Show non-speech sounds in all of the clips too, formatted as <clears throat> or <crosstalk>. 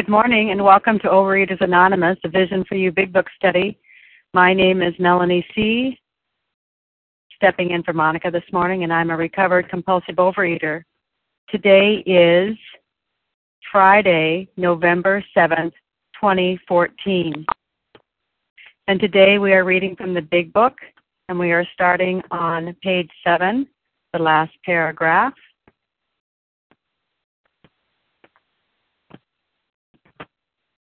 Good morning and welcome to Overeaters Anonymous, a Vision for You Big Book study. My name is Melanie C. Stepping in for Monica this morning, and I'm a recovered compulsive overeater. Today is Friday, November 7th, 2014. And today we are reading from the Big Book, and we are starting on page 7, the last paragraph.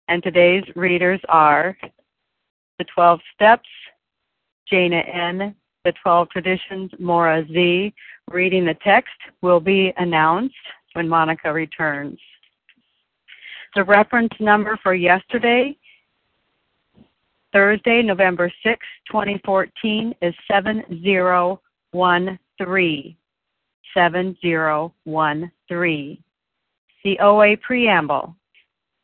And today's readers are the 12 Steps, Jana N., the 12 Traditions, Mora Z. Reading the text will be announced when Monica returns. The reference number for yesterday, Thursday, November 6, 2014, is 7013. 7013. The OA Preamble.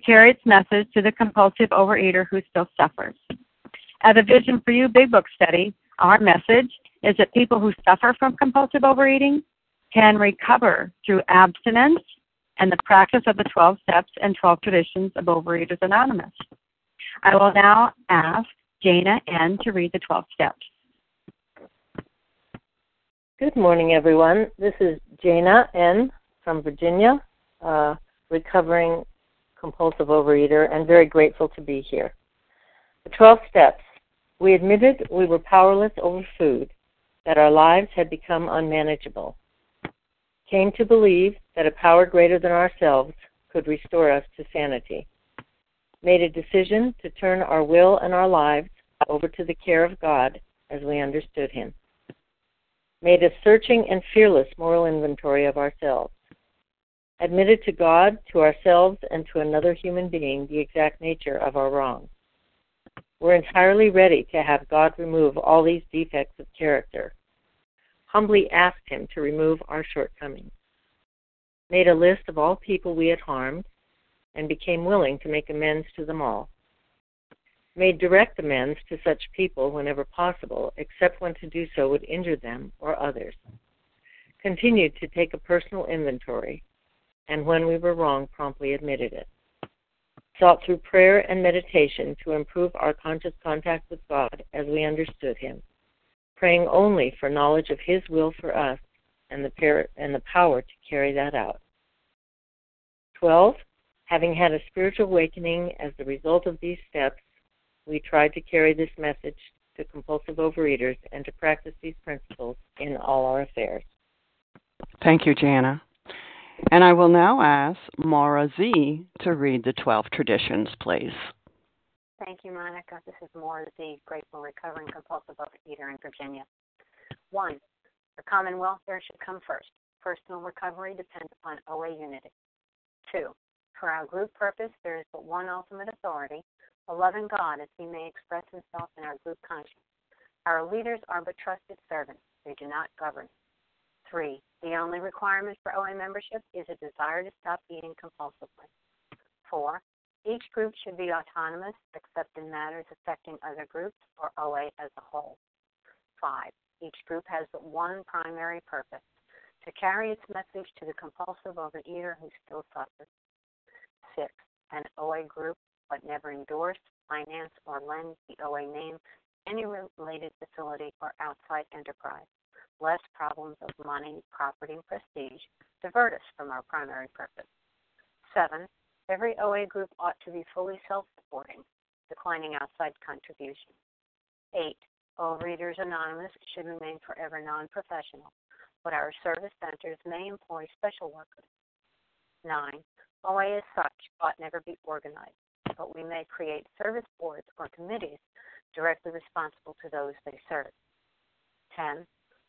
carry its message to the compulsive overeater who still suffers. At a Vision for You Big Book study, our message is that people who suffer from compulsive overeating can recover through abstinence and the practice of the 12 steps and 12 traditions of Overeaters Anonymous. I will now ask Jana N. to read the 12 steps. Good morning, everyone. This is Jana N. from Virginia, uh, recovering compulsive overeater, and very grateful to be here. The 12 steps. We admitted we were powerless over food, that our lives had become unmanageable. Came to believe that a power greater than ourselves could restore us to sanity. Made a decision to turn our will and our lives over to the care of God as we understood Him. Made a searching and fearless moral inventory of ourselves admitted to God, to ourselves, and to another human being the exact nature of our wrongs. We're entirely ready to have God remove all these defects of character. Humbly asked Him to remove our shortcomings. Made a list of all people we had harmed and became willing to make amends to them all. Made direct amends to such people whenever possible, except when to do so would injure them or others. Continued to take a personal inventory and when we were wrong, promptly admitted it. Sought through prayer and meditation to improve our conscious contact with God as we understood Him, praying only for knowledge of His will for us and the, par- and the power to carry that out. 12. Having had a spiritual awakening as the result of these steps, we tried to carry this message to compulsive overeaters and to practice these principles in all our affairs. Thank you, Jana. And I will now ask Maura Z to read the 12 traditions, please. Thank you, Monica. This is Maura Z, grateful recovering compulsive overeater in Virginia. One, the common welfare should come first. Personal recovery depends upon OA unity. Two, for our group purpose, there is but one ultimate authority, a loving God as he may express himself in our group conscience. Our leaders are but trusted servants. They do not govern. Three, the only requirement for OA membership is a desire to stop eating compulsively. Four, each group should be autonomous except in matters affecting other groups or OA as a whole. Five, each group has but one primary purpose to carry its message to the compulsive overeater who still suffers. Six, an OA group but never endorse, finance, or lend the OA name any related facility or outside enterprise less problems of money, property, and prestige divert us from our primary purpose. Seven, every OA group ought to be fully self supporting. declining outside contributions. 8. Overeaters Anonymous should remain forever non professional, but our service centers may employ special workers. 9. OA as such ought never be organized, but we may create service boards or committees directly responsible to those they serve. 10.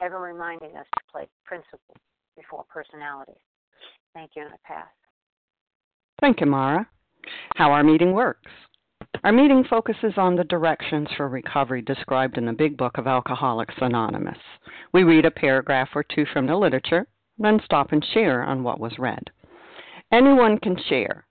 ever reminding us to place principles before personality. Thank you, and I pass. Thank you, Mara. How our meeting works. Our meeting focuses on the directions for recovery described in the Big Book of Alcoholics Anonymous. We read a paragraph or two from the literature, then stop and share on what was read. Anyone can share,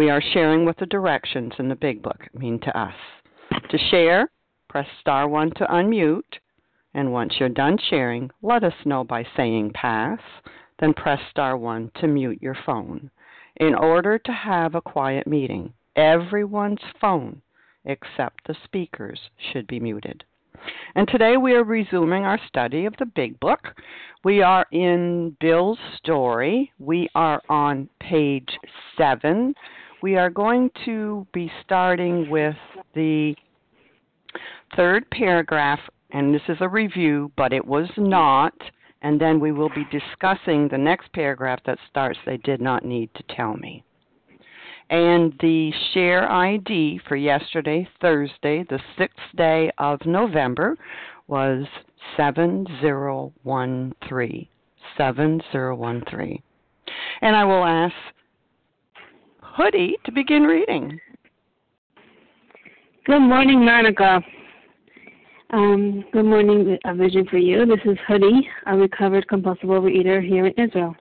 We are sharing what the directions in the Big Book mean to us. To share, press star 1 to unmute, and once you're done sharing, let us know by saying pass, then press star 1 to mute your phone. In order to have a quiet meeting, everyone's phone except the speakers should be muted. And today we are resuming our study of the Big Book. We are in Bill's story. We are on page 7 we are going to be starting with the third paragraph, and this is a review, but it was not. And then we will be discussing the next paragraph that starts, They did not need to tell me. And the share ID for yesterday, Thursday, the sixth day of November, was 7013. 7013. And I will ask Hoodie to begin reading. Good morning, Monica. Um, good morning, A Vision for You. This is Hoodie, a recovered compulsive overeater here in Israel.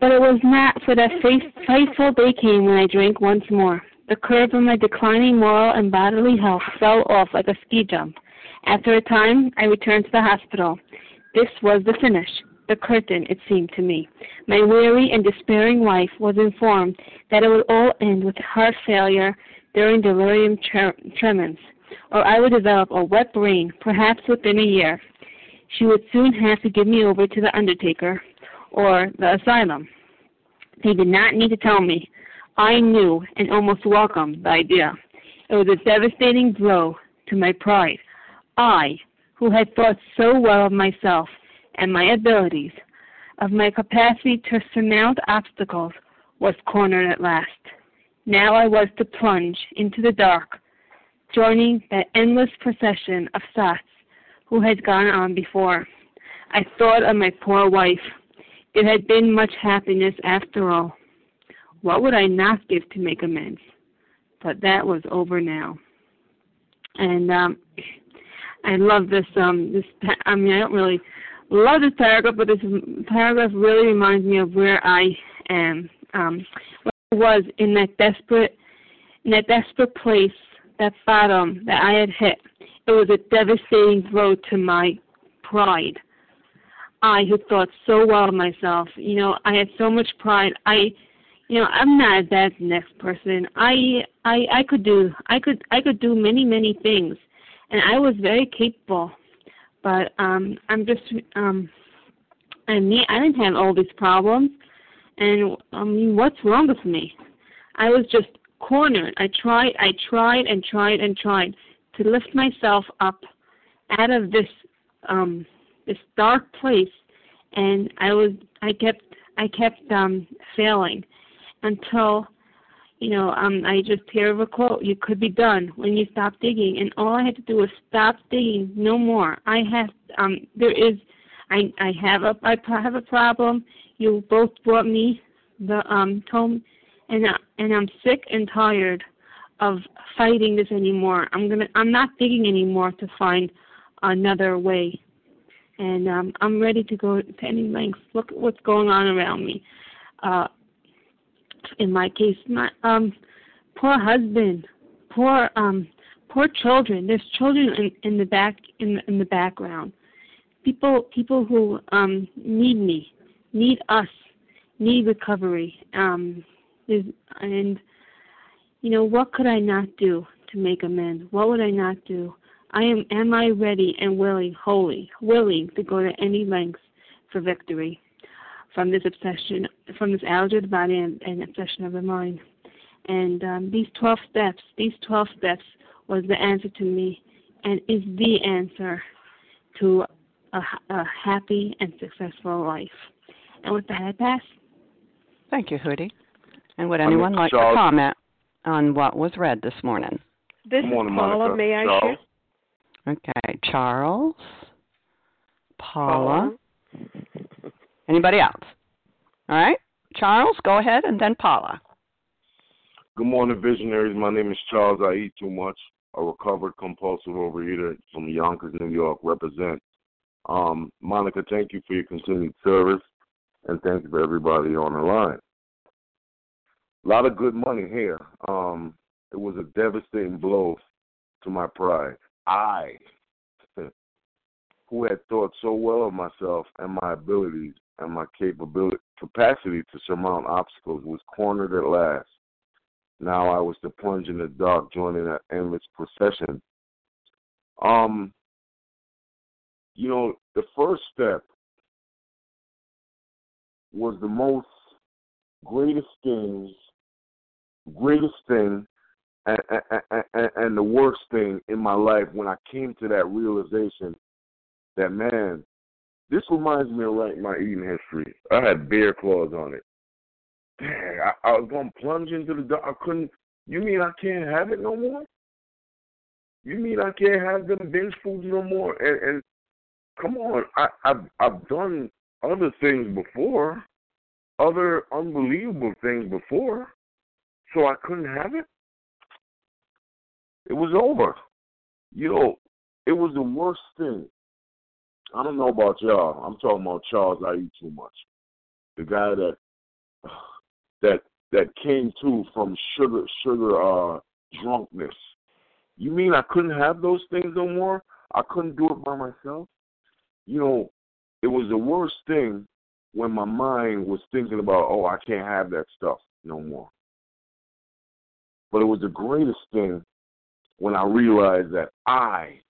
But it was not, for that faithful day came when I drank once more. The curve of my declining moral and bodily health fell off like a ski jump. After a time, I returned to the hospital. This was the finish the curtain, it seemed to me. My weary and despairing wife was informed that it would all end with heart failure during delirium tremens, or I would develop a wet brain, perhaps within a year. She would soon have to give me over to the undertaker or the asylum. They did not need to tell me. I knew and almost welcomed the idea. It was a devastating blow to my pride. I, who had thought so well of myself, and my abilities, of my capacity to surmount obstacles, was cornered at last. Now I was to plunge into the dark, joining that endless procession of thoughts who had gone on before. I thought of my poor wife. It had been much happiness after all. What would I not give to make amends? But that was over now. And um I love this um this I mean I don't really love this paragraph, but this paragraph really reminds me of where I am, um, I was in that desperate, in that desperate place, that bottom that I had hit. It was a devastating blow to my pride. I who thought so well of myself, you know, I had so much pride. I, you know, I'm not that next person. I, I, I could do, I could, I could do many, many things, and I was very capable but um I'm just um I mean I didn't have all these problems and I mean what's wrong with me? I was just cornered. I tried I tried and tried and tried to lift myself up out of this um this dark place and I was I kept I kept um failing until you know, um, I just hear of a quote, you could be done when you stop digging. And all I had to do was stop digging, no more. I have, um, there is, I, I have a, I have a problem. You both brought me the, um, tome, and, uh, and I'm sick and tired of fighting this anymore. I'm gonna, I'm not digging anymore to find another way. And, um, I'm ready to go to any lengths. Look at what's going on around me. Uh, in my case, my um poor husband, poor um poor children. There's children in, in the back in in the background. People people who um need me, need us, need recovery. Um is and you know, what could I not do to make amends? What would I not do? I am am I ready and willing, wholly, willing to go to any lengths for victory from this obsession, from this allergy of the body and, and obsession of the mind. And um, these 12 steps, these 12 steps was the answer to me and is the answer to a, a happy and successful life. And with that, I pass. Thank you, Hoodie. And would anyone like Charles. to comment on what was read this morning? This morning, is Paula. Monica. May I Charles. share? Okay, Charles, Paula. Paula. Anybody else? All right. Charles, go ahead, and then Paula. Good morning, visionaries. My name is Charles. I eat too much. A recovered compulsive overeater from Yonkers, New York. Represent. Um, Monica, thank you for your continued service, and thank you for everybody on the line. A lot of good money here. Um, it was a devastating blow to my pride. I, <laughs> who had thought so well of myself and my abilities, and my capability capacity to surmount obstacles was cornered at last. Now I was to plunge in the dark, joining an endless procession. Um, you know, the first step was the most greatest things, greatest thing, and, and, and, and the worst thing in my life when I came to that realization that man, this reminds me of like my eating history. I had bear claws on it. Dang, I, I was gonna plunge into the dark. I couldn't. You mean I can't have it no more? You mean I can't have them binge foods no more? And, and come on, I, I've I've done other things before, other unbelievable things before, so I couldn't have it. It was over. You know, it was the worst thing I don't know about y'all. I'm talking about Charles. I eat too much. The guy that <sighs> that that came to from sugar sugar uh drunkenness. You mean I couldn't have those things no more? I couldn't do it by myself? You know, it was the worst thing when my mind was thinking about, oh, I can't have that stuff no more. But it was the greatest thing when I realized that I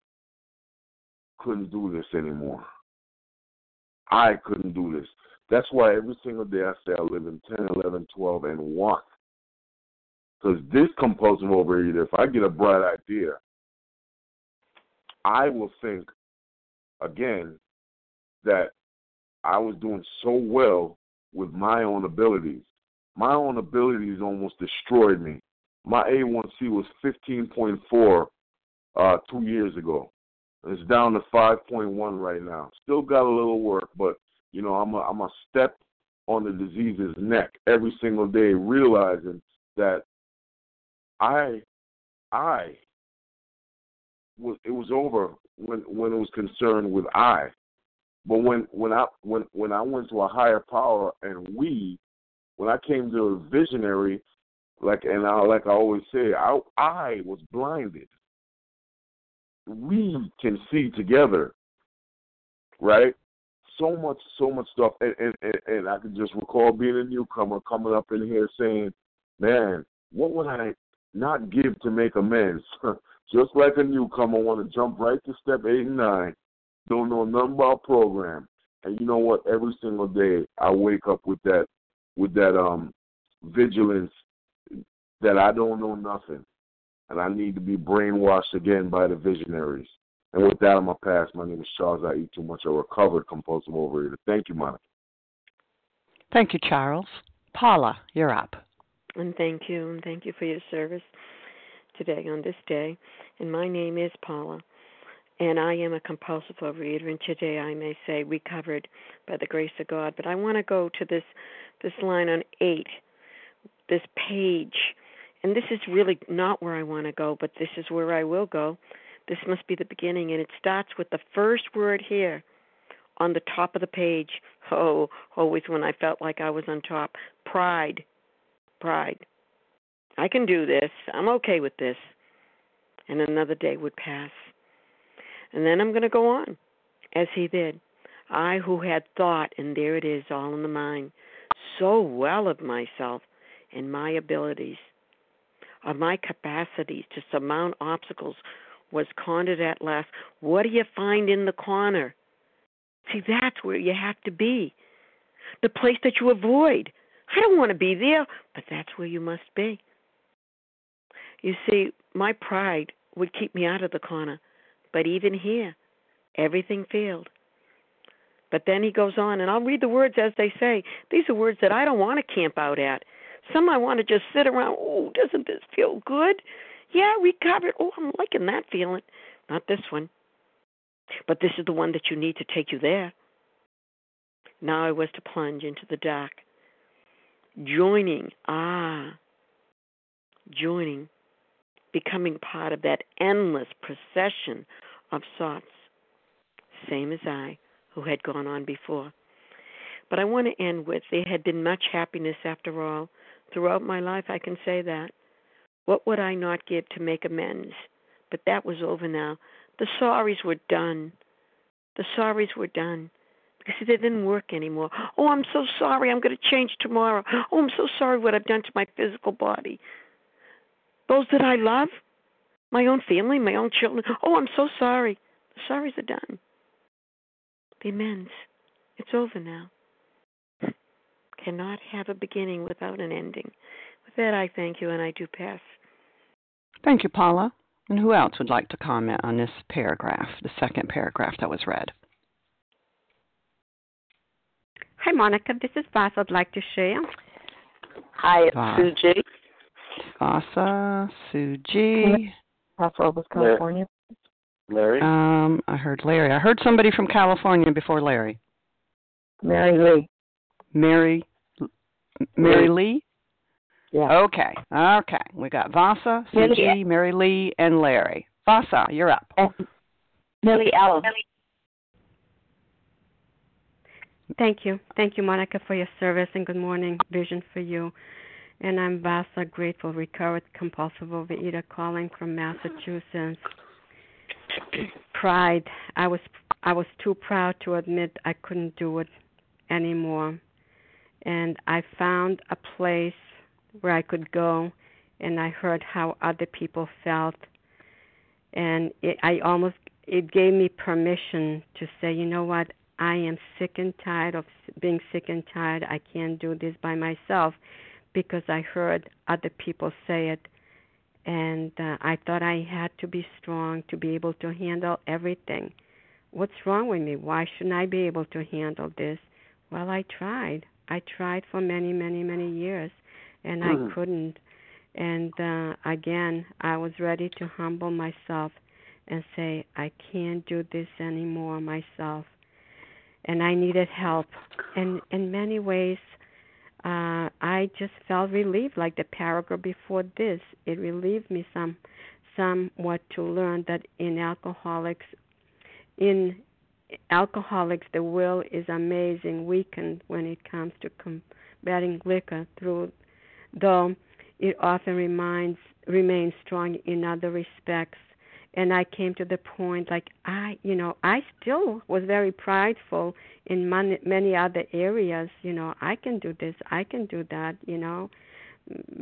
couldn't do this anymore. I couldn't do this. That's why every single day I say I live in 10, 11, 12, and 1. Because this compulsive overeater, if I get a bright idea, I will think, again, that I was doing so well with my own abilities. My own abilities almost destroyed me. My A1C was 15.4 uh, two years ago. It's down to 5.1 right now. Still got a little work, but you know I'm a, I'm a step on the disease's neck every single day, realizing that I I was it was over when when it was concerned with I. But when when I when when I went to a higher power and we, when I came to a visionary, like and I like I always say, I I was blinded we can see together, right? So much, so much stuff, and and and, I can just recall being a newcomer coming up in here saying, "Man, what would I not give to make amends?" <laughs> just like a newcomer, want to jump right to step eight and nine, don't know nothing about program, and you know what? Every single day, I wake up with that, with that um vigilance that I don't know nothing and I need to be brainwashed again by the visionaries. And with that, I'm going to pass. My name is Charles. I eat too much. A recovered compulsive overeater. Thank you, Monica. Thank you, Charles. Paula, you're up. And thank you, and thank you for your service today on this day. And my name is Paula, and I am a compulsive overeater. And today I may say recovered by the grace of God. But I want to go to this this line on eight, this page, and this is really not where I want to go, but this is where I will go. This must be the beginning, and it starts with the first word here on the top of the page. Oh, always when I felt like I was on top. Pride. Pride. I can do this. I'm okay with this. And another day would pass. And then I'm going to go on, as he did. I who had thought, and there it is, all in the mind, so well of myself and my abilities, of my capacities to surmount obstacles, was cornered at last. What do you find in the corner? See, that's where you have to be. The place that you avoid. I don't want to be there, but that's where you must be. You see, my pride would keep me out of the corner, but even here, everything failed. But then he goes on, and I'll read the words as they say. These are words that I don't want to camp out at. Some I want to just sit around. Oh, doesn't this feel good? Yeah, we recovered. Oh, I'm liking that feeling. Not this one. But this is the one that you need to take you there. Now I was to plunge into the dark. Joining, ah, joining, becoming part of that endless procession of thoughts, same as I, who had gone on before. But I want to end with there had been much happiness after all. Throughout my life, I can say that. What would I not give to make amends? But that was over now. The sorries were done. The sorries were done because they didn't work anymore. Oh, I'm so sorry. I'm going to change tomorrow. Oh, I'm so sorry what I've done to my physical body. Those that I love, my own family, my own children. Oh, I'm so sorry. The sorries are done. The amends. It's over now. Cannot have a beginning without an ending. With that, I thank you and I do pass. Thank you, Paula. And who else would like to comment on this paragraph, the second paragraph that was read? Hi, Monica. This is Vasa. I'd like to share. Hi, it's Vasa. Sue G. Vasa, Sue G. Paso California. Larry. Um, I heard Larry. I heard somebody from California before Larry. Mary Lee. Mary. Mary Lee. Yeah. Okay. Okay. We got Vasa, Sue G, Mary Lee, and Larry. Vasa, you're up. Millie Allen. Thank you. Thank you, Monica, for your service, and good morning, Vision for you. And I'm Vasa, grateful, recovered, compulsive overeater, calling from Massachusetts. Pride. I was I was too proud to admit I couldn't do it anymore, and I found a place where I could go and I heard how other people felt and it I almost it gave me permission to say, you know what? I am sick and tired of being sick and tired. I can't do this by myself because I heard other people say it and uh, I thought I had to be strong to be able to handle everything. What's wrong with me? Why shouldn't I be able to handle this? Well, I tried. I tried for many, many, many years and mm-hmm. I couldn't. And uh, again, I was ready to humble myself and say, I can't do this anymore myself. And I needed help. And in many ways, uh, I just felt relieved, like the paragraph before this. It relieved me some, somewhat to learn that in alcoholics, in alcoholics, the will is amazing, weakened when it comes to combating liquor through though it often reminds remains strong in other respects. And i came to the point like i you know i still was very prideful in many, many other areas you know i can do this i can do that you know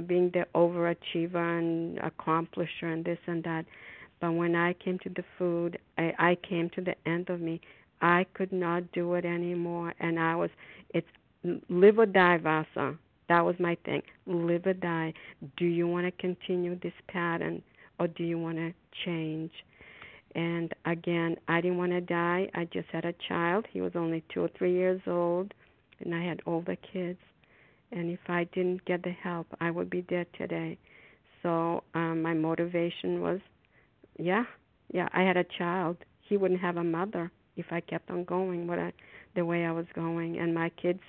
being the overachiever and accomplisher and this and that. But when i came to the food i i came to the end of me i could not do it anymore and i was it's live or die vasa that was my thing. Live or die. Do you want to continue this pattern or do you want to change? And again, I didn't want to die. I just had a child. He was only two or three years old, and I had older kids. and if I didn't get the help, I would be dead today. So um my motivation was, yeah, yeah, I had a child. He wouldn't have a mother if I kept on going what I, the way I was going, and my kids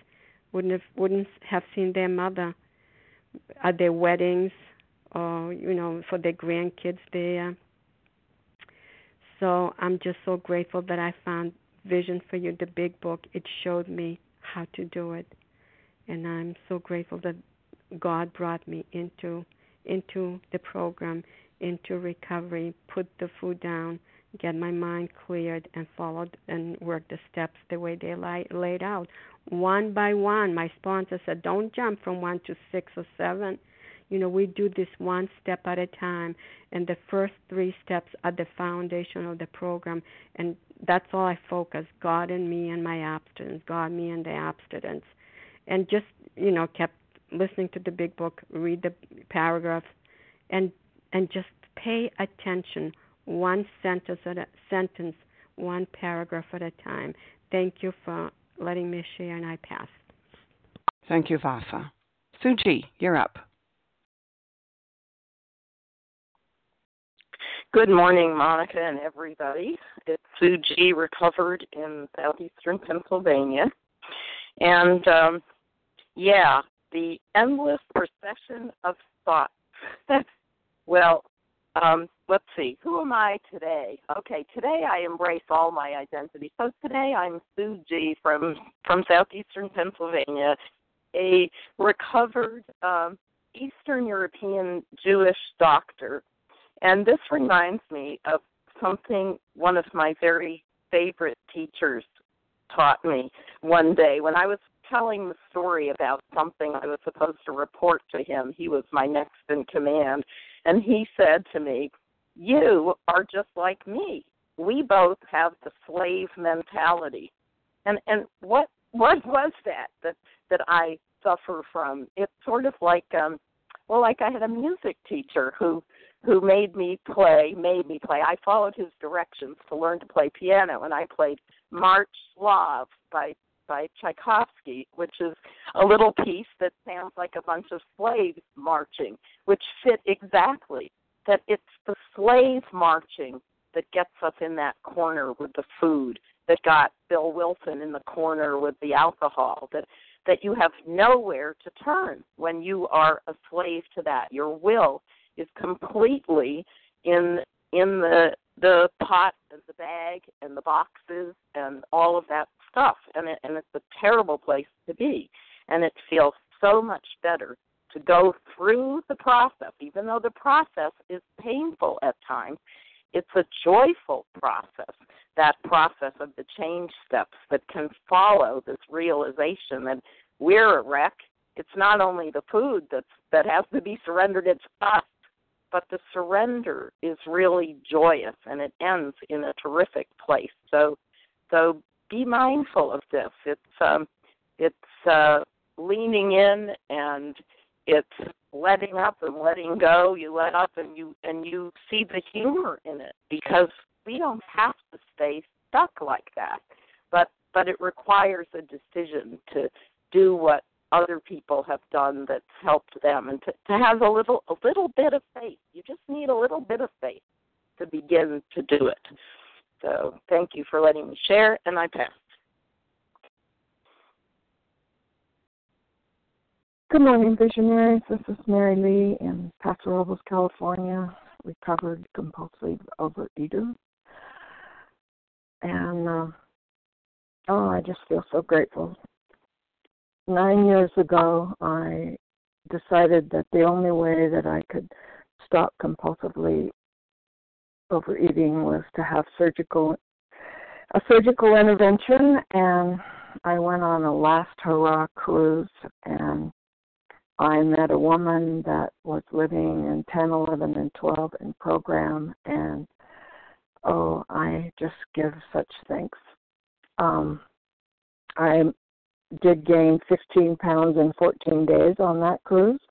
wouldn't have wouldn't have seen their mother at their weddings or you know for their grandkids there. So I'm just so grateful that I found Vision for You, the big book. It showed me how to do it, and I'm so grateful that God brought me into into the program, into recovery, put the food down, get my mind cleared, and followed and worked the steps the way they li- laid out, one by one. My sponsor said, "Don't jump from one to six or seven. You know, we do this one step at a time, and the first three steps are the foundation of the program, and that's all I focus: God and me and my abstinence, God, me and the abstinence, and just you know kept listening to the big book, read the paragraphs, and and just pay attention, one sentence at a sentence, one paragraph at a time. Thank you for letting me share, and I pass. Thank you, Vasa. Sue G, you're up. Good morning, Monica and everybody. It's Sue G. recovered in southeastern Pennsylvania. And um, yeah, the endless procession of thoughts. <laughs> well, um, let's see. Who am I today? Okay, today I embrace all my identity. So today I'm Sue G from from southeastern Pennsylvania, a recovered um, Eastern European Jewish doctor, and this reminds me of something one of my very favorite teachers taught me one day when I was telling the story about something I was supposed to report to him. He was my next in command, and he said to me, "You are just like me. We both have the slave mentality." And and what what was that that that I suffer from? It's sort of like um well like I had a music teacher who who made me play, made me play. I followed his directions to learn to play piano and I played March Slav by by Tchaikovsky, which is a little piece that sounds like a bunch of slaves marching, which fit exactly that it's the slave marching that gets us in that corner with the food, that got Bill Wilson in the corner with the alcohol, that that you have nowhere to turn when you are a slave to that. Your will is completely in in the the pot and the bag and the boxes and all of that stuff and it, and it's a terrible place to be. And it feels so much better to go through the process even though the process is painful at times. It's a joyful process that process of the change steps that can follow this realization that we're a wreck. It's not only the food that's that has to be surrendered it's us but the surrender is really joyous and it ends in a terrific place. So so be mindful of this. It's um it's uh leaning in and it's letting up and letting go. You let up and you and you see the humor in it because we don't have to stay stuck like that. But but it requires a decision to do what other people have done that's helped them and to, to have a little a little bit of faith you just need a little bit of faith to begin to do it so thank you for letting me share and i pass Good morning, visionaries. This is Mary Lee in Paso Robles, California, recovered compulsive overeater. And uh, oh, I just feel so grateful nine years ago, I decided that the only way that I could stop compulsively overeating was to have surgical a surgical intervention and I went on a last hurrah cruise and I met a woman that was living in 10, 11, and 12 in program, and oh, I just give such thanks. Um, I did gain 15 pounds in 14 days on that cruise,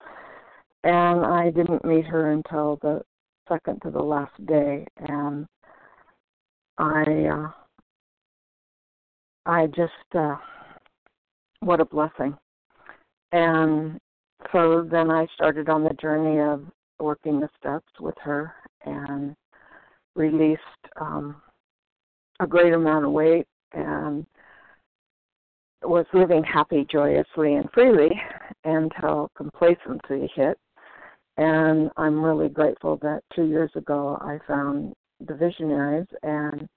and I didn't meet her until the second to the last day, and I, uh, I just, uh, what a blessing. And so then I started on the journey of working the steps with her and released um, a great amount of weight and was living happy, joyously, and freely until complacency hit. And I'm really grateful that two years ago I found the visionaries and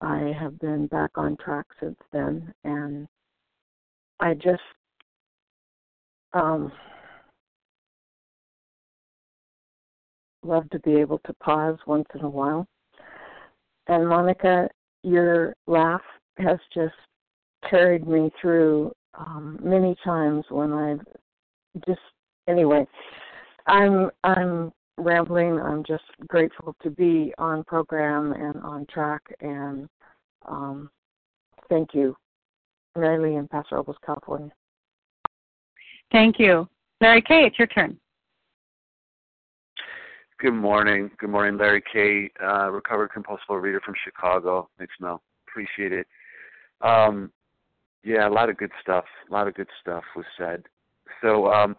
I have been back on track since then. And I just um, love to be able to pause once in a while. And Monica, your laugh has just carried me through um, many times when I've just anyway. I'm I'm rambling. I'm just grateful to be on program and on track. And um, thank you, Mary Lee in Paso Robles, California. Thank you, Larry K. It's your turn. Good morning. Good morning, Larry K. Uh, recovered compulsive reader from Chicago. Thanks, Mel. Appreciate it. Um, yeah, a lot of good stuff. A lot of good stuff was said. So, um,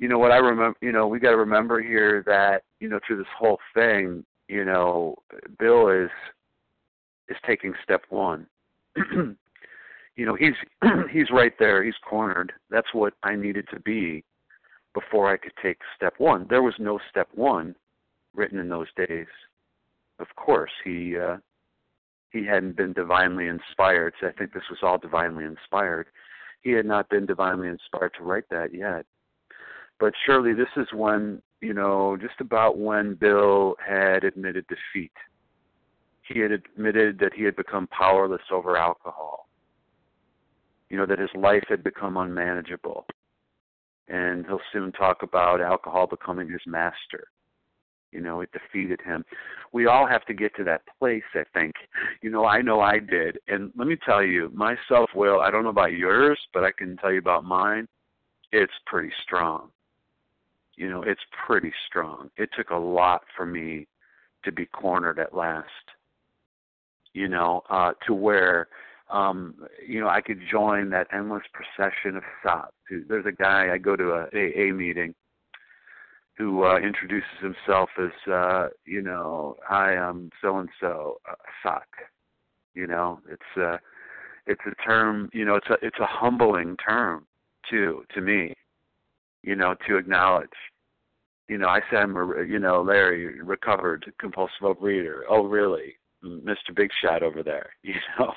you know what I remember. You know, we got to remember here that you know through this whole thing, you know, Bill is is taking step one. <clears throat> you know, he's <clears throat> he's right there. He's cornered. That's what I needed to be before I could take step one. There was no step one written in those days. Of course, he uh, he hadn't been divinely inspired. So I think this was all divinely inspired. He had not been divinely inspired to write that yet. But surely this is when, you know, just about when Bill had admitted defeat. He had admitted that he had become powerless over alcohol. You know, that his life had become unmanageable. And he'll soon talk about alcohol becoming his master you know it defeated him we all have to get to that place i think you know i know i did and let me tell you my self will i don't know about yours but i can tell you about mine it's pretty strong you know it's pretty strong it took a lot for me to be cornered at last you know uh to where um you know i could join that endless procession of sots there's a guy i go to a aa meeting who uh, introduces himself as uh, you know, I'm so and so sock. You know, it's uh it's a term, you know, it's a it's a humbling term too to me. You know, to acknowledge. You know, I said, I'm a, you know, Larry, recovered compulsive overeater. Oh, really? Mr. Big Shot over there. <laughs> You know,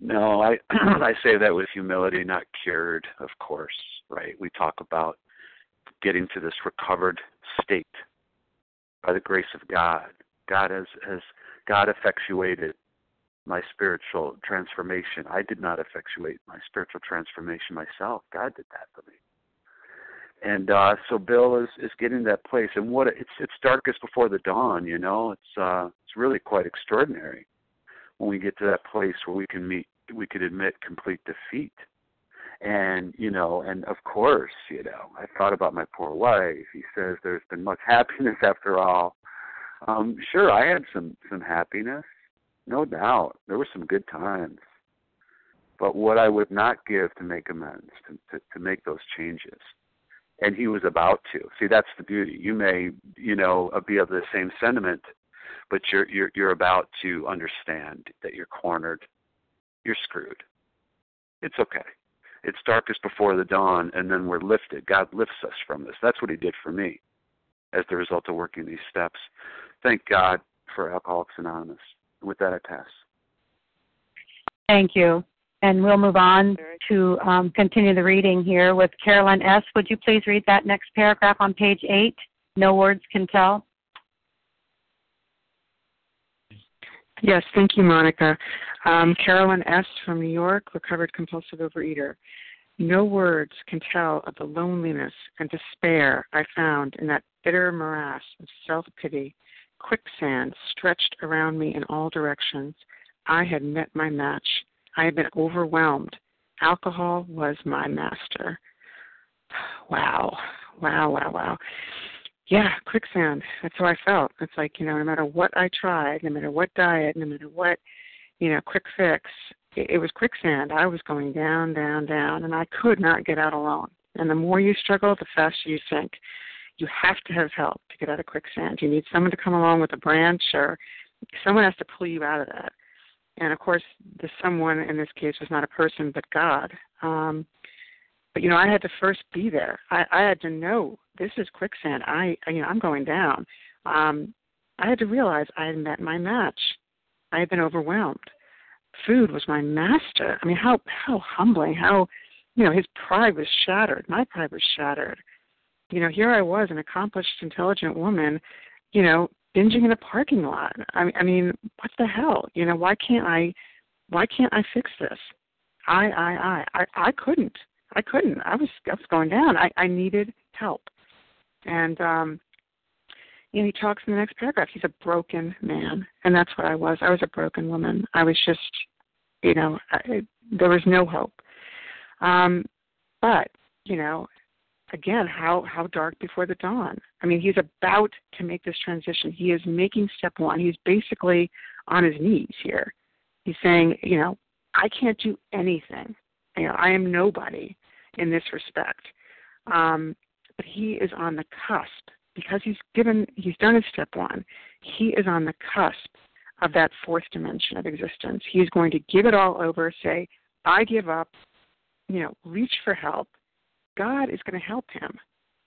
no, I <clears throat> I say that with humility, not cured, of course. Right? We talk about getting to this recovered state by the grace of God. God has, has God effectuated my spiritual transformation. I did not effectuate my spiritual transformation myself. God did that for me. And uh so Bill is is getting that place. And what it's it's darkest before the dawn, you know. It's uh it's really quite extraordinary when we get to that place where we can meet we could admit complete defeat. And you know and of course you know i thought about my poor wife. He says there's been much <laughs> happiness after all. Um sure i had some some happiness no doubt. There were some good times. But what i would not give to make amends to to, to make those changes and he was about to see that's the beauty you may you know uh, be of the same sentiment but you're you're you're about to understand that you're cornered you're screwed it's okay it's darkest before the dawn, and then we're lifted. God lifts us from this. That's what He did for me as the result of working these steps. Thank God for Alcoholics Anonymous. With that, I pass. Thank you. And we'll move on to um, continue the reading here with Carolyn S. Would you please read that next paragraph on page 8? No words can tell. Yes, thank you, Monica. Um, Carolyn S. from New York, recovered compulsive overeater. No words can tell of the loneliness and despair I found in that bitter morass of self pity. Quicksand stretched around me in all directions. I had met my match. I had been overwhelmed. Alcohol was my master. <sighs> Wow. Wow, wow, wow yeah, quicksand. That's how I felt. It's like, you know, no matter what I tried, no matter what diet, no matter what, you know, quick fix, it, it was quicksand. I was going down, down, down, and I could not get out alone. And the more you struggle, the faster you sink. You have to have help to get out of quicksand. You need someone to come along with a branch, or someone has to pull you out of that. And of course, the someone in this case was not a person, but God. Um, but you know, I had to first be there. I, I had to know this is quicksand. I, you know, I'm going down. Um, I had to realize I had met my match. I had been overwhelmed. Food was my master. I mean, how how humbling. How, you know, his pride was shattered. My pride was shattered. You know, here I was, an accomplished, intelligent woman, you know, binging in a parking lot. I mean, I mean, what the hell? You know, why can't I? Why can't I fix this? I, I, I, I, I couldn't. I couldn't. I was, I was going down. I, I needed help. And um, you know, he talks in the next paragraph. He's a broken man, and that's what I was. I was a broken woman. I was just, you know, I, there was no hope. Um, but you know, again, how how dark before the dawn. I mean, he's about to make this transition. He is making step one. He's basically on his knees here. He's saying, you know, I can't do anything. You know, I am nobody in this respect. Um, but he is on the cusp because he's given he's done his step one. He is on the cusp of that fourth dimension of existence. He's going to give it all over, say, I give up, you know, reach for help. God is going to help him.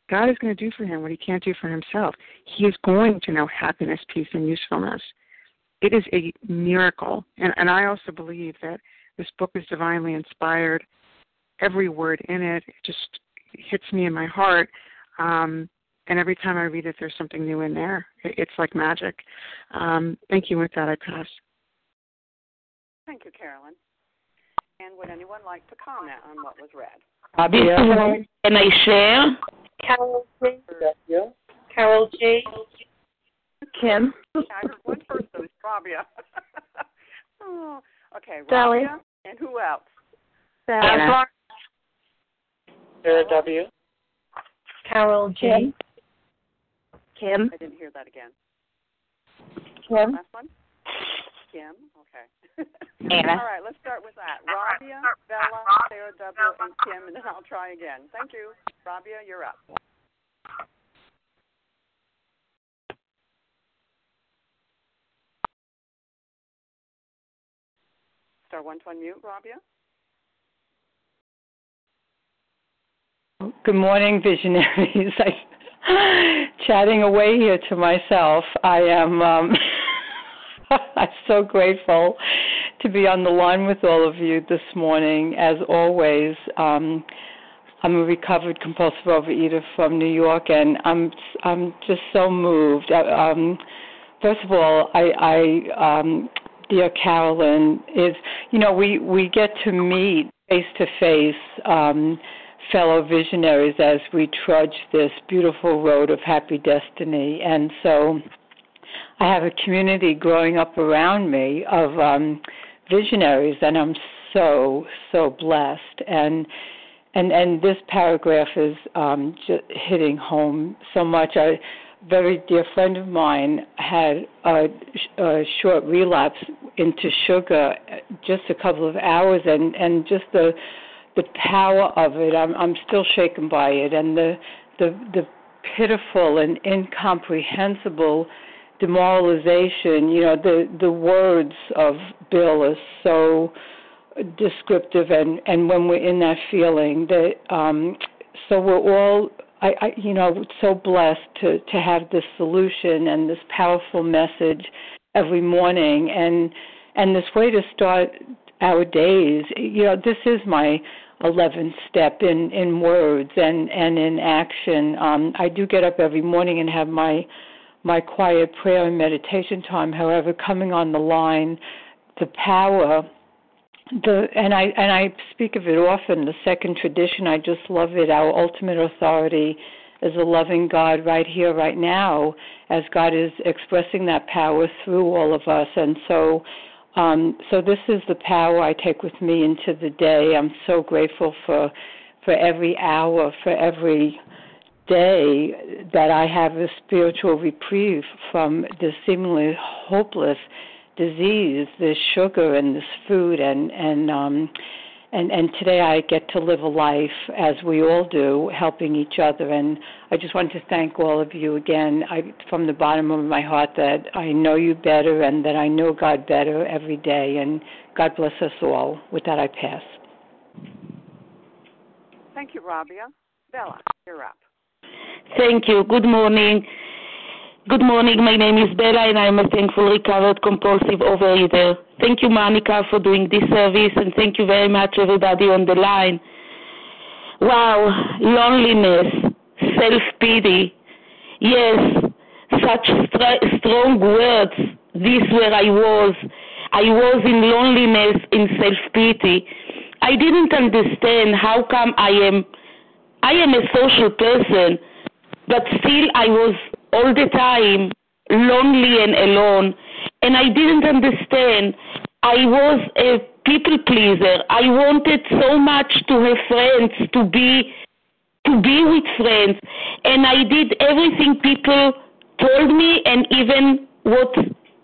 God is going to do for him what he can't do for himself. He is going to know happiness, peace, and usefulness. It is a miracle. And, and I also believe that this book is divinely inspired. Every word in it just hits me in my heart. Um, and every time I read it, there's something new in there. It's like magic. Um, thank you. With that, I pass. Thank you, Carolyn. And would anyone like to comment on what was read? Rabia. Can I share? Carol J. Carol J. Kim. I heard one person, Rabia. <laughs> oh, okay, Sally. Rabia. And who else? Sarah. Sarah W. Carol J. Kim. I didn't hear that again. Kim. Last one? Kim? Okay. Anna. All right, let's start with that. Rabia, Bella, Sarah W., and Kim, and then I'll try again. Thank you. Rabia, you're up. Star one to unmute, Rabia. Good morning, visionaries. <laughs> I'm chatting away here to myself. I am um, <laughs> <laughs> I'm so grateful to be on the line with all of you this morning. As always, um, I'm a recovered compulsive overeater from New York, and I'm I'm just so moved. Uh, Um, first of all, I, I um, dear Carolyn, is you know we we get to meet face to face. Fellow visionaries as we trudge this beautiful road of happy destiny. And so I have a community growing up around me of um, visionaries, and I'm so so blessed. And and and this paragraph is um, just hitting home so much. A very dear friend of mine had a, a short relapse into sugar, just a couple of hours, and and just the the power of it. I'm I'm still shaken by it, and the the the pitiful and incomprehensible demoralization. You know, the the words of Bill is so descriptive, and and when we're in that feeling, that um, so we're all. I, I, you know, so blessed to to have this solution and this powerful message every morning, and and this way to start our days. You know, this is my 11th step in in words and and in action. Um, I do get up every morning and have my my quiet prayer and meditation time. However, coming on the line, the power, the and I and I speak of it often. The second tradition, I just love it. Our ultimate authority is a loving God right here, right now, as God is expressing that power through all of us, and so. Um, so this is the power I take with me into the day. I'm so grateful for for every hour, for every day that I have a spiritual reprieve from this seemingly hopeless disease, this sugar and this food and and um and and today I get to live a life as we all do, helping each other. And I just want to thank all of you again, I, from the bottom of my heart, that I know you better and that I know God better every day. And God bless us all. With that, I pass. Thank you, Rabia. Bella, you're up. Thank you. Good morning. Good morning. My name is Bella, and I'm a thankful recovered compulsive overeater. Thank you, Monica, for doing this service, and thank you very much, everybody on the line. Wow, loneliness, self pity. Yes, such st- strong words. This where I was. I was in loneliness, in self pity. I didn't understand how come I am. I am a social person, but still I was all the time lonely and alone and I didn't understand. I was a people pleaser. I wanted so much to have friends, to be to be with friends, and I did everything people told me and even what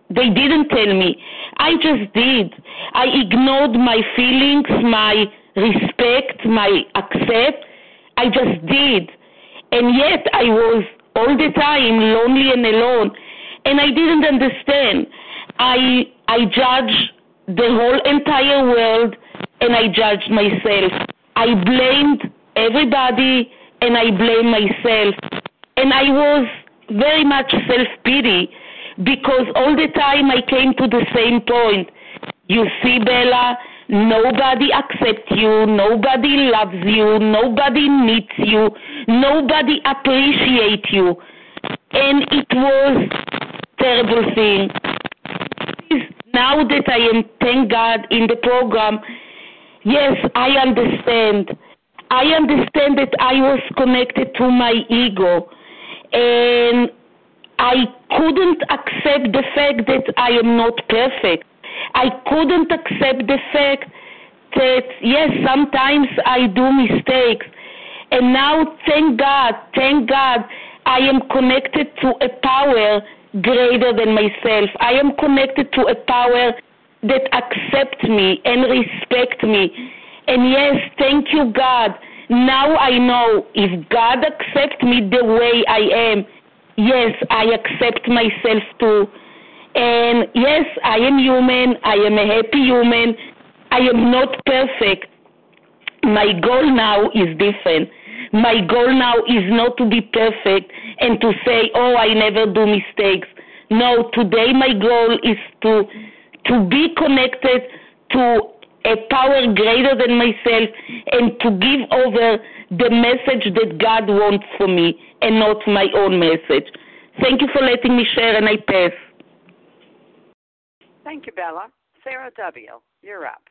they didn't tell me. I just did. I ignored my feelings, my respect, my accept. I just did. And yet I was all the time lonely and alone. And i didn't understand. I i judged the whole entire world and i judged myself. I blamed everybody and i blamed myself. And i was very much self pity because all the time i came to the same point. You see bella Nobody accepts you. Nobody loves you. Nobody needs you. Nobody appreciates you. And it was terrible thing. Now that I am, thank God, in the program, yes, I understand. I understand that I was connected to my ego. And I couldn't accept the fact that I am not perfect. I couldn't accept the fact that, yes, sometimes I do mistakes. And now, thank God, thank God, I am connected to a power greater than myself. I am connected to a power that accepts me and respects me. And yes, thank you, God. Now I know if God accepts me the way I am, yes, I accept myself too. And yes, I am human. I am a happy human. I am not perfect. My goal now is different. My goal now is not to be perfect and to say, oh, I never do mistakes. No, today my goal is to to be connected to a power greater than myself and to give over the message that God wants for me and not my own message. Thank you for letting me share and I pass. Thank you, Bella. Sarah W., you're up.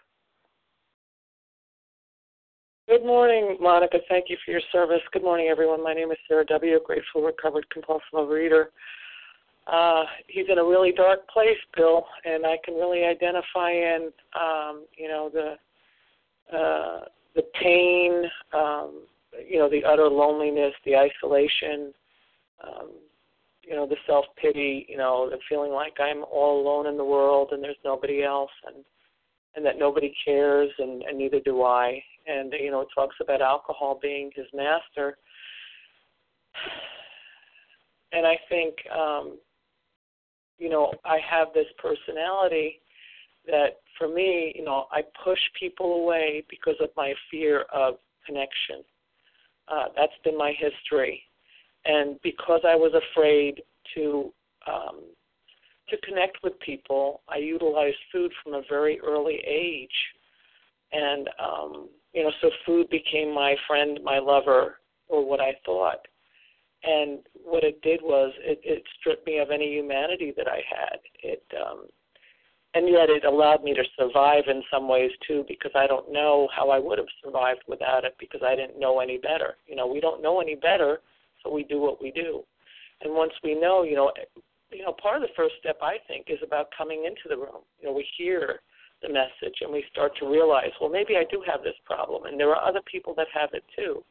Good morning, Monica. Thank you for your service. Good morning, everyone. My name is Sarah W., grateful, recovered, compulsive overeater. Uh, he's in a really dark place, Bill, and I can really identify in, um, you know, the uh, the pain, um, you know, the utter loneliness, the isolation, um, you know the self pity you know the feeling like i'm all alone in the world and there's nobody else and and that nobody cares and and neither do i. And you know it talks about alcohol being his master. And i think um you know i have this personality that for me you know i push people away because of my fear of connection. Uh that's been my history. And because I was afraid to um, to connect with people, I utilized food from a very early age, and um, you know, so food became my friend, my lover, or what I thought. And what it did was it, it stripped me of any humanity that I had. It um, and yet it allowed me to survive in some ways too because I don't know how I would have survived without it because I didn't know any better. You know, we don't know any better so we do what we do. And once we know, you know, you know, part of the first step I think is about coming into the room. You know, we hear the message and we start to realize, well, maybe I do have this problem, and there are other people that have it too.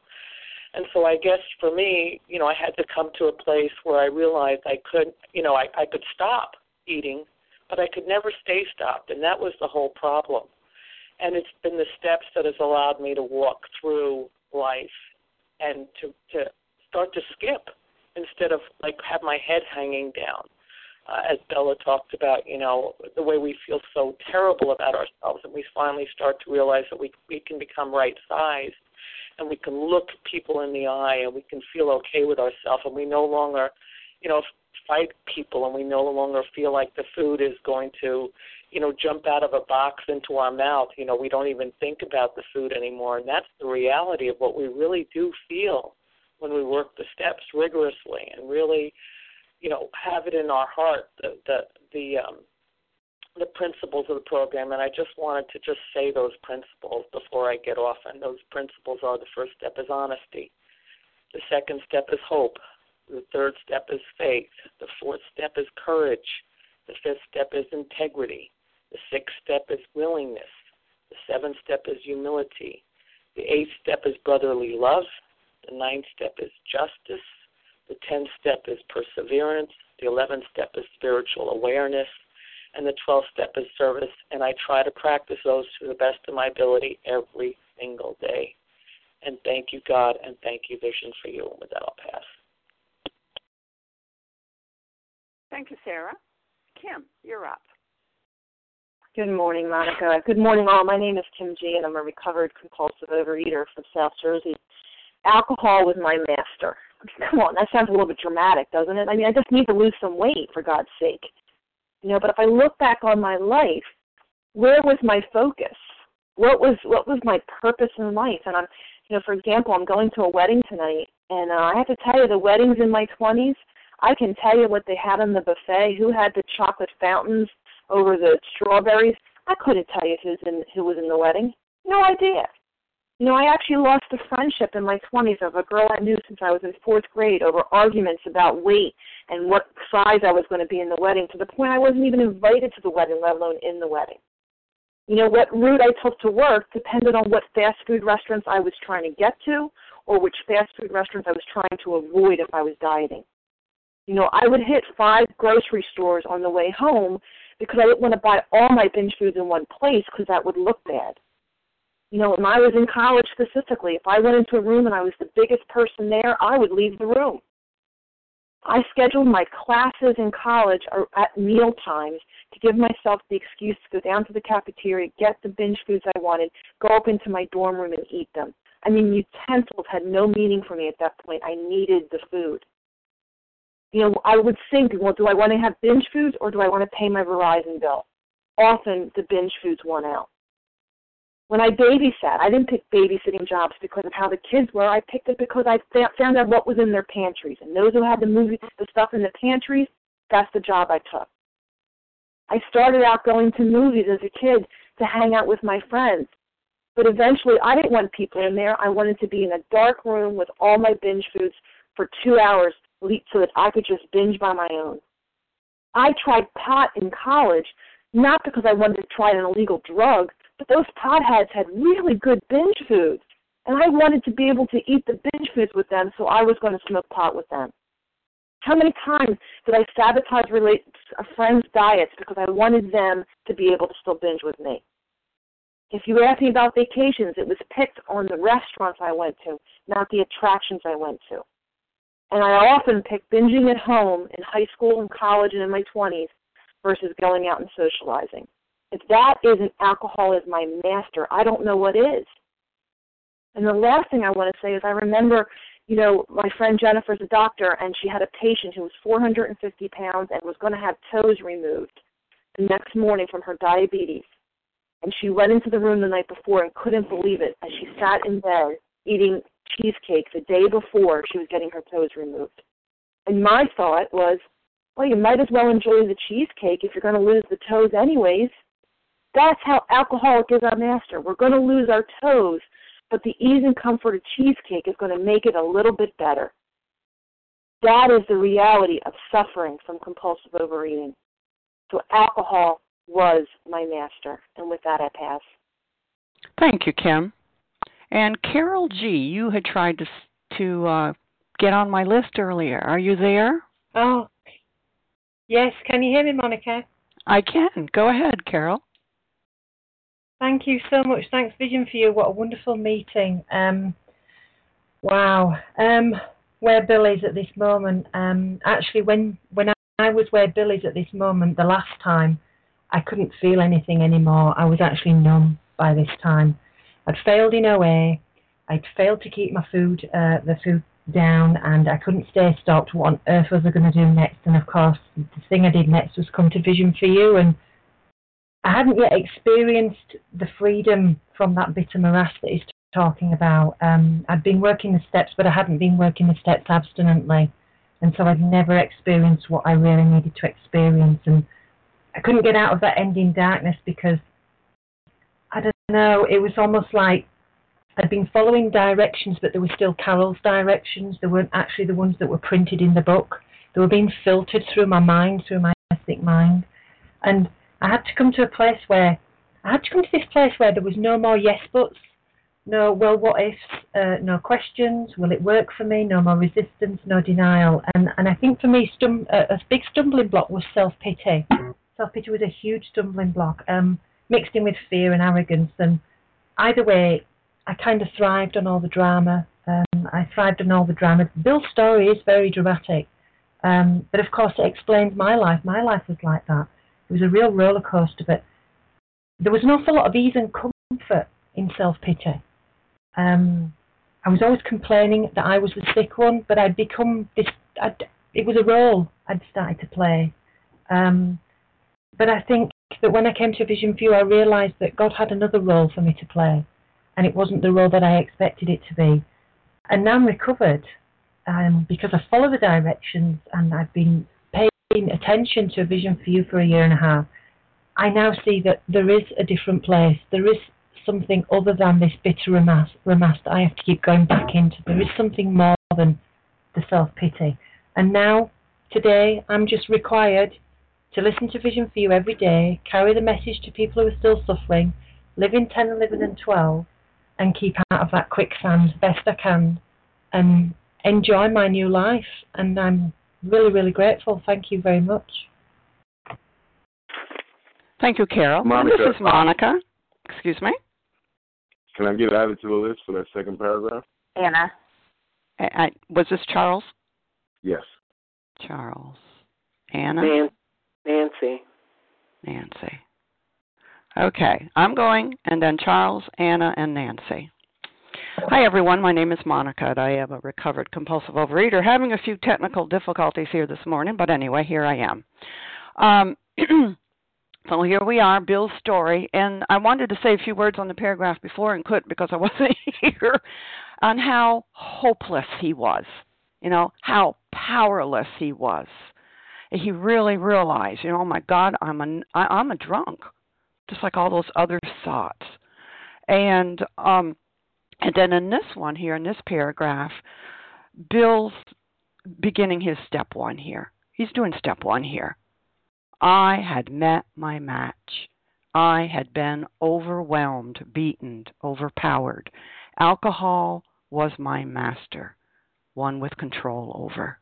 And so I guess for me, you know, I had to come to a place where I realized I could, you know, I, I could stop eating but I could never stay stopped, and that was the whole problem. And it's been the steps that has allowed me to walk through life and to to start to skip instead of like have my head hanging down. Uh, as Bella talked about, you know, the way we feel so terrible about ourselves, and we finally start to realize that we we can become right sized, and we can look people in the eye, and we can feel okay with ourselves, and we no longer, you know, fight people, and we no longer feel like the food is going to, you know, jump out of a box into our mouth. You know, we don't even think about the food anymore, and that's the reality of what we really do feel when we work the steps rigorously and really, you know, have it in our heart the the the um, the principles of the program. And I just wanted to just say those principles before I get off. And those principles are: the first step is honesty, the second step is hope, the third step is faith, the fourth step is courage, the fifth step is integrity, the sixth step is willingness, the seventh step is humility, the eighth step is brotherly love, the ninth step is justice. The tenth step is perseverance. The eleventh step is spiritual awareness. And the twelfth step is service. And I try to practice those to the best of my ability every single day. And thank you, God, and thank you, Vision, for you. And with that, I'll pass. Thank you, Sarah. Kim, you're up. Good morning, Monica. Good morning, all. My name is Kim G, and I'm a recovered compulsive overeater from South Jersey alcohol was my master. <laughs> Come on, that sounds a little bit dramatic, doesn't it? I mean, I just need to lose some weight for God's sake. You know, but if I look back on my life, where was my focus? What was what was my purpose in life? And I'm, you know, for example, I'm going to a wedding tonight, and uh, I have to tell you, the weddings in my 20s, I can tell you what they had on the buffet, who had the chocolate fountains over the strawberries. I couldn't tell you who's in who was in the wedding. No idea. You know, I actually lost a friendship in my 20s of a girl I knew since I was in fourth grade over arguments about weight and what size I was going to be in the wedding to the point I wasn't even invited to the wedding, let alone in the wedding. You know, what route I took to work depended on what fast food restaurants I was trying to get to or which fast food restaurants I was trying to avoid if I was dieting. You know, I would hit five grocery stores on the way home because I didn't want to buy all my binge foods in one place because that would look bad. You know, when I was in college specifically, if I went into a room and I was the biggest person there, I would leave the room. I scheduled my classes in college at meal times to give myself the excuse to go down to the cafeteria, get the binge foods I wanted, go up into my dorm room and eat them. I mean, utensils had no meaning for me at that point. I needed the food. You know, I would think, well, do I want to have binge foods or do I want to pay my Verizon bill? Often the binge foods won out. When I babysat, I didn't pick babysitting jobs because of how the kids were. I picked it because I found out what was in their pantries. And those who had the movie, the stuff in the pantries, that's the job I took. I started out going to movies as a kid to hang out with my friends. But eventually, I didn't want people in there. I wanted to be in a dark room with all my binge foods for two hours so that I could just binge by my own. I tried pot in college, not because I wanted to try an illegal drug, but those potheads had really good binge foods. And I wanted to be able to eat the binge foods with them, so I was going to smoke pot with them. How many times did I sabotage a friend's diets because I wanted them to be able to still binge with me? If you ask me about vacations, it was picked on the restaurants I went to, not the attractions I went to. And I often picked binging at home in high school and college and in my 20s versus going out and socializing. If that isn't alcohol as my master, I don't know what is. And the last thing I want to say is I remember, you know, my friend Jennifer's a doctor, and she had a patient who was 450 pounds and was going to have toes removed the next morning from her diabetes. And she went into the room the night before and couldn't believe it as she sat in bed eating cheesecake the day before she was getting her toes removed. And my thought was, well, you might as well enjoy the cheesecake if you're going to lose the toes anyways. That's how alcoholic is our master. We're going to lose our toes, but the ease and comfort of cheesecake is going to make it a little bit better. That is the reality of suffering from compulsive overeating. So alcohol was my master. And with that, I pass. Thank you, Kim. And Carol G., you had tried to to uh, get on my list earlier. Are you there? Oh, yes. Can you hear me, Monica? I can. Go ahead, Carol. Thank you so much. Thanks, Vision for you. What a wonderful meeting. Um, wow. Um, where Bill is at this moment. Um, actually, when when I was where Bill is at this moment, the last time, I couldn't feel anything anymore. I was actually numb by this time. I'd failed in OA. I'd failed to keep my food, uh, the food down, and I couldn't stay stopped. What on earth was I going to do next? And of course, the thing I did next was come to Vision for You, and I hadn't yet experienced the freedom from that bitter morass that he's talking about. Um, I'd been working the steps, but I hadn't been working the steps abstinently, and so I'd never experienced what I really needed to experience. And I couldn't get out of that ending darkness because I don't know. It was almost like I'd been following directions, but they were still Carol's directions. They weren't actually the ones that were printed in the book. They were being filtered through my mind, through my mystic mind, and I had to come to a place where I had to come to this place where there was no more yes buts, no well what ifs, uh, no questions. Will it work for me? No more resistance, no denial. And and I think for me, stum- uh, a big stumbling block was self pity. Self pity was a huge stumbling block, um, mixed in with fear and arrogance. And either way, I kind of thrived on all the drama. Um, I thrived on all the drama. Bill's story is very dramatic, um, but of course it explains my life. My life was like that. It was a real roller coaster, but there was an awful lot of ease and comfort in self pity. Um, I was always complaining that I was the sick one, but I'd become this. I'd, it was a role I'd started to play. Um, but I think that when I came to Vision View, I realised that God had another role for me to play, and it wasn't the role that I expected it to be. And now I'm recovered um, because I follow the directions and I've been paying attention to a vision for you for a year and a half, I now see that there is a different place. There is something other than this bitter remass that I have to keep going back into. There is something more than the self pity. And now, today, I'm just required to listen to Vision for You every day, carry the message to people who are still suffering, live in 10, 11, and 12, and keep out of that quicksand best I can, and enjoy my new life. And I'm really, really grateful. Thank you very much. Thank you, Carol. Monica. And this is Monica. Excuse me. Can I get added to the list for that second paragraph? Anna. I, I, was this Charles? Yes. Charles. Anna? Nan- Nancy. Nancy. Okay, I'm going, and then Charles, Anna, and Nancy. Hi, everyone. My name is Monica. And I am a recovered compulsive overeater. Having a few technical difficulties here this morning, but anyway, here I am. Um, <clears throat> so here we are, Bill's story, and I wanted to say a few words on the paragraph before and couldn't because I wasn't <laughs> here on how hopeless he was. You know how powerless he was. He really realized, you know, oh my God, I'm a I, I'm a drunk, just like all those other thoughts, and um and then in this one here, in this paragraph, Bill's beginning his step one here. He's doing step one here. I had met my match. I had been overwhelmed, beaten, overpowered. Alcohol was my master, one with control over.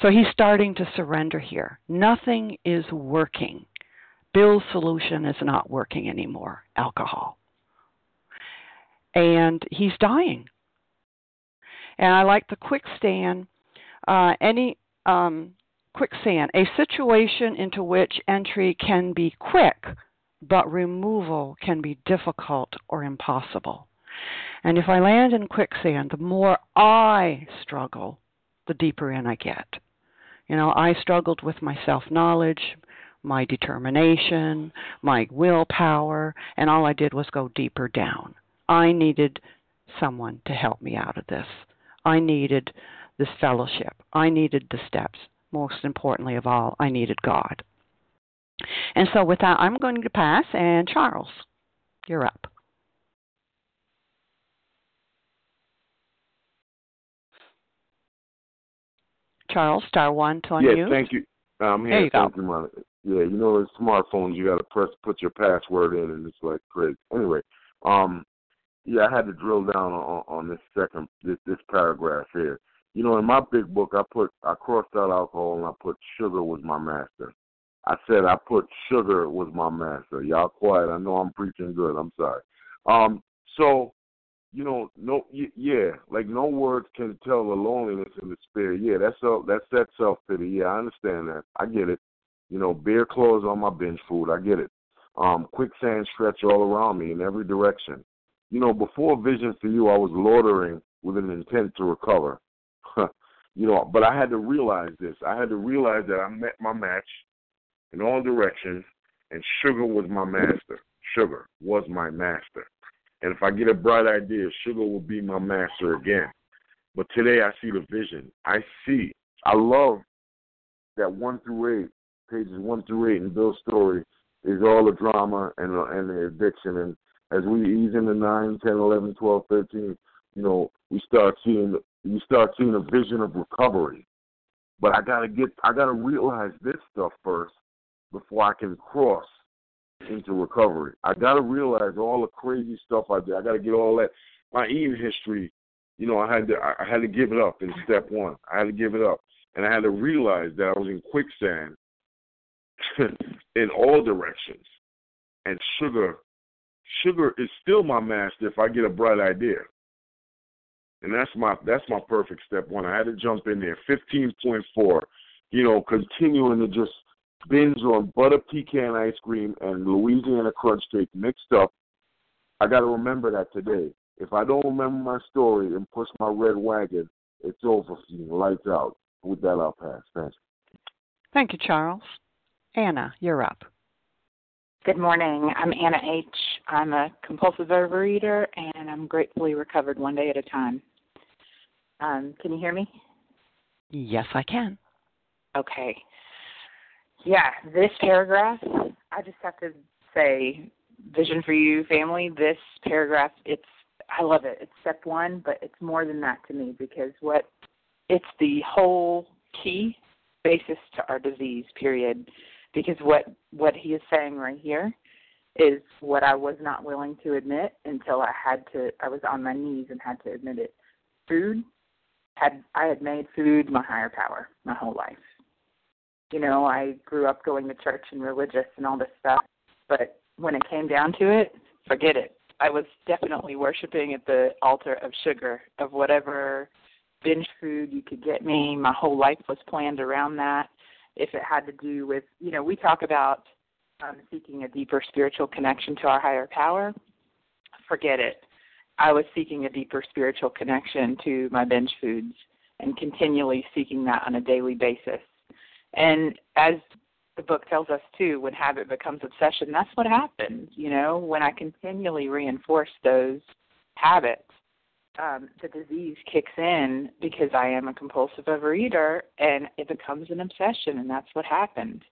So he's starting to surrender here. Nothing is working. Bill's solution is not working anymore alcohol and he's dying. And I like the quicksand. Uh, any um, quicksand, a situation into which entry can be quick, but removal can be difficult or impossible. And if I land in quicksand, the more I struggle, the deeper in I get. You know, I struggled with my self knowledge, my determination, my willpower, and all I did was go deeper down. I needed someone to help me out of this. I needed this fellowship. I needed the steps. Most importantly of all, I needed God. And so, with that, I'm going to pass. And Charles, you're up. Charles, star one to unmute. Yeah, thank you. Um, there you go. You, Monica. Yeah, you know, in smartphones, you got to press, put your password in, and it's like crazy. Anyway, um, yeah, I had to drill down on, on this second this this paragraph here. You know, in my big book, I put I crossed out alcohol and I put sugar was my master. I said I put sugar was my master. Y'all quiet. I know I'm preaching good. I'm sorry. Um, so you know, no, yeah, like no words can tell the loneliness and despair. Yeah, that's self, that's that self pity. Yeah, I understand that. I get it. You know, bear claws on my bench food. I get it. Um, quicksand stretch all around me in every direction. You know, before Vision for You, I was loitering with an intent to recover. <laughs> you know, but I had to realize this. I had to realize that I met my match in all directions, and sugar was my master. Sugar was my master. And if I get a bright idea, sugar will be my master again. But today I see the vision. I see. I love that one through eight, pages one through eight in Bill's story is all the drama and and the addiction. And as we ease into nine, ten, eleven, twelve, thirteen, you know, we start seeing we start seeing a vision of recovery. But I gotta get I gotta realize this stuff first before I can cross into recovery. I got to realize all the crazy stuff I did. I got to get all that. My eating history, you know, I had to I had to give it up in step one. I had to give it up, and I had to realize that I was in quicksand <laughs> in all directions. And sugar, sugar is still my master if I get a bright idea. And that's my that's my perfect step one. I had to jump in there. Fifteen point four, you know, continuing to just binge on butter pecan ice cream and Louisiana crunch cake mixed up. I got to remember that today. If I don't remember my story and push my red wagon, it's over for me. Lights out. With that, I'll pass. Thanks. Thank you, Charles. Anna, you're up. Good morning. I'm Anna H. I'm a compulsive overeater, and I'm gratefully recovered one day at a time. Um, can you hear me? Yes, I can. Okay yeah, this paragraph, I just have to say, Vision for You family, this paragraph, it's, I love it. It's step one, but it's more than that to me because what, it's the whole key basis to our disease, period. Because what, what he is saying right here is what I was not willing to admit until I had to, I was on my knees and had to admit it. Food had, I had made food my higher power my whole life you know, I grew up going to church and religious and all this stuff, but when it came down to it, forget it. I was definitely worshiping at the altar of sugar, of whatever binge food you could get me. My whole life was planned around that. If it had to do with, you know, we talk about um, seeking a deeper spiritual connection to our higher power, forget it. I was seeking a deeper spiritual connection to my binge foods and continually seeking that on a daily basis. And as the book tells us too, when habit becomes obsession, that's what happens. You know, when I continually reinforce those habits, um, the disease kicks in because I am a compulsive overeater, and it becomes an obsession, and that's what happened.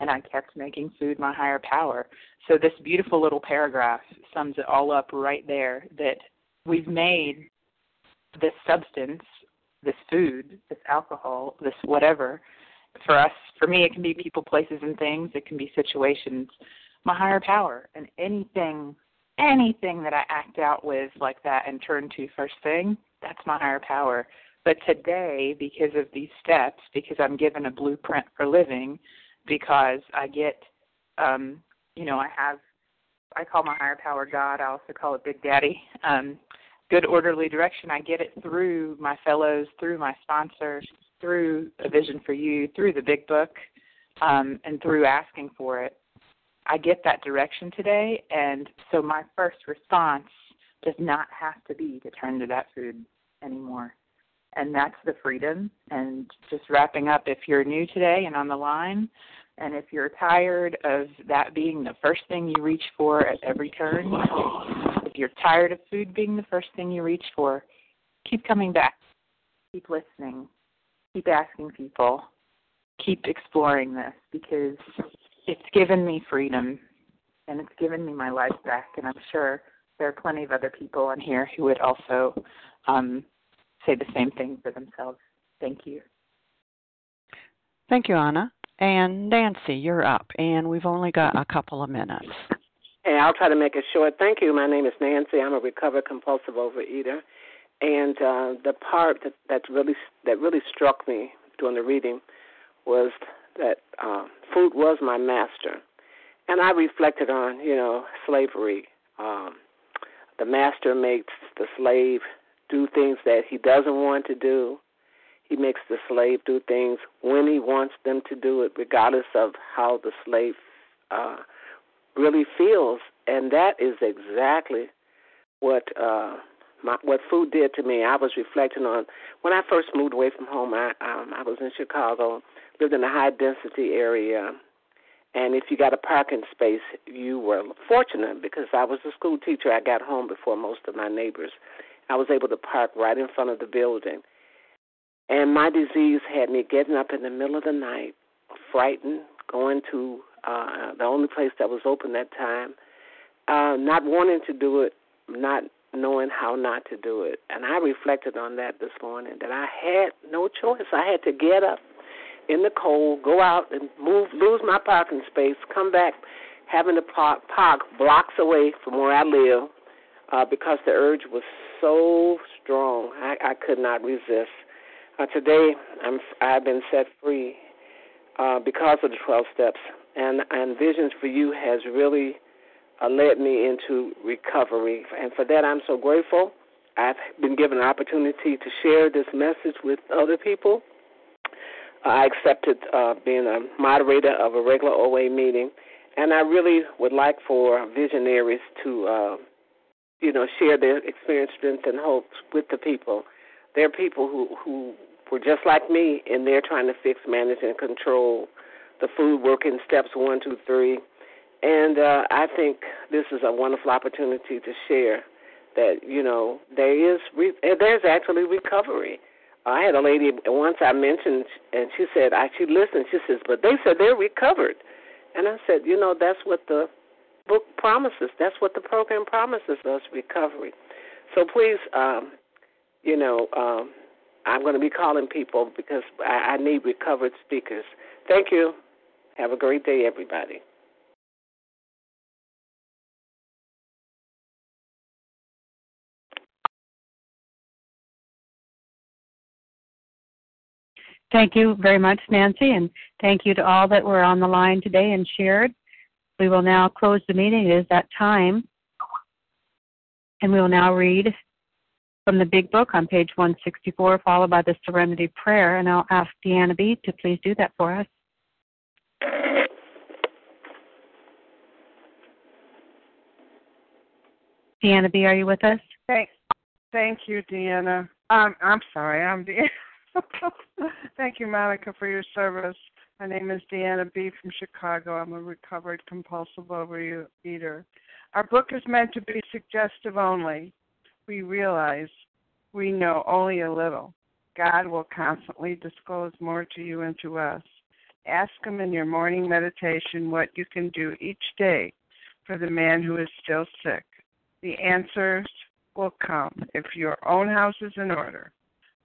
And I kept making food my higher power. So this beautiful little paragraph sums it all up right there. That we've made this substance, this food, this alcohol, this whatever, for us, for me, it can be people, places, and things. It can be situations. My higher power, and anything, anything that I act out with like that and turn to first thing, that's my higher power. But today, because of these steps, because I'm given a blueprint for living, because I get, um, you know, I have, I call my higher power God. I also call it Big Daddy. Um, good orderly direction. I get it through my fellows, through my sponsors, through a vision for you, through the big book, um, and through asking for it. I get that direction today, and so my first response does not have to be to turn to that food anymore. And that's the freedom. And just wrapping up, if you're new today and on the line, and if you're tired of that being the first thing you reach for at every turn, if you're tired of food being the first thing you reach for, keep coming back. Keep listening keep asking people, keep exploring this because it's given me freedom and it's given me my life back. And I'm sure there are plenty of other people on here who would also um, say the same thing for themselves. Thank you. Thank you, Anna. And Nancy, you're up, and we've only got a couple of minutes. Hey, I'll try to make it short. Thank you. My name is Nancy. I'm a recovered compulsive overeater. And uh, the part that, that really that really struck me during the reading was that uh, food was my master, and I reflected on you know slavery. Um, the master makes the slave do things that he doesn't want to do. He makes the slave do things when he wants them to do it, regardless of how the slave uh, really feels. And that is exactly what uh, my, what food did to me. I was reflecting on when I first moved away from home. I um, I was in Chicago, lived in a high density area, and if you got a parking space, you were fortunate because I was a school teacher. I got home before most of my neighbors. I was able to park right in front of the building. And my disease had me getting up in the middle of the night, frightened, going to uh, the only place that was open that time, uh, not wanting to do it, not knowing how not to do it. And I reflected on that this morning that I had no choice. I had to get up in the cold, go out and move, lose my parking space, come back having to park, park blocks away from where I live uh, because the urge was so strong. I, I could not resist. Uh, today, I'm, I've been set free uh, because of the 12 steps, and, and Visions for You has really uh, led me into recovery. And for that, I'm so grateful. I've been given an opportunity to share this message with other people. I accepted uh, being a moderator of a regular OA meeting, and I really would like for visionaries to, uh, you know, share their experience, strength, and hopes with the people. There are people who who were just like me, and they're trying to fix, manage, and control the food working steps one, two, three and uh, I think this is a wonderful opportunity to share that you know there is re- there's actually recovery. I had a lady once I mentioned, and she said, I she listened. She says, but they said they're recovered, and I said, you know, that's what the book promises. That's what the program promises us: recovery. So please, um, you know, um, I'm going to be calling people because I, I need recovered speakers. Thank you. Have a great day, everybody. Thank you very much, Nancy, and thank you to all that were on the line today and shared. We will now close the meeting. It is that time. And we will now read from the Big Book on page 164, followed by the Serenity Prayer. And I'll ask Deanna B. to please do that for us. Deanna B., are you with us? Thank, thank you, Deanna. Um, I'm sorry, I'm Deanna. <laughs> Thank you, Monica, for your service. My name is Deanna B. from Chicago. I'm a recovered compulsive overeater. Our book is meant to be suggestive only. We realize we know only a little. God will constantly disclose more to you and to us. Ask Him in your morning meditation what you can do each day for the man who is still sick. The answers will come if your own house is in order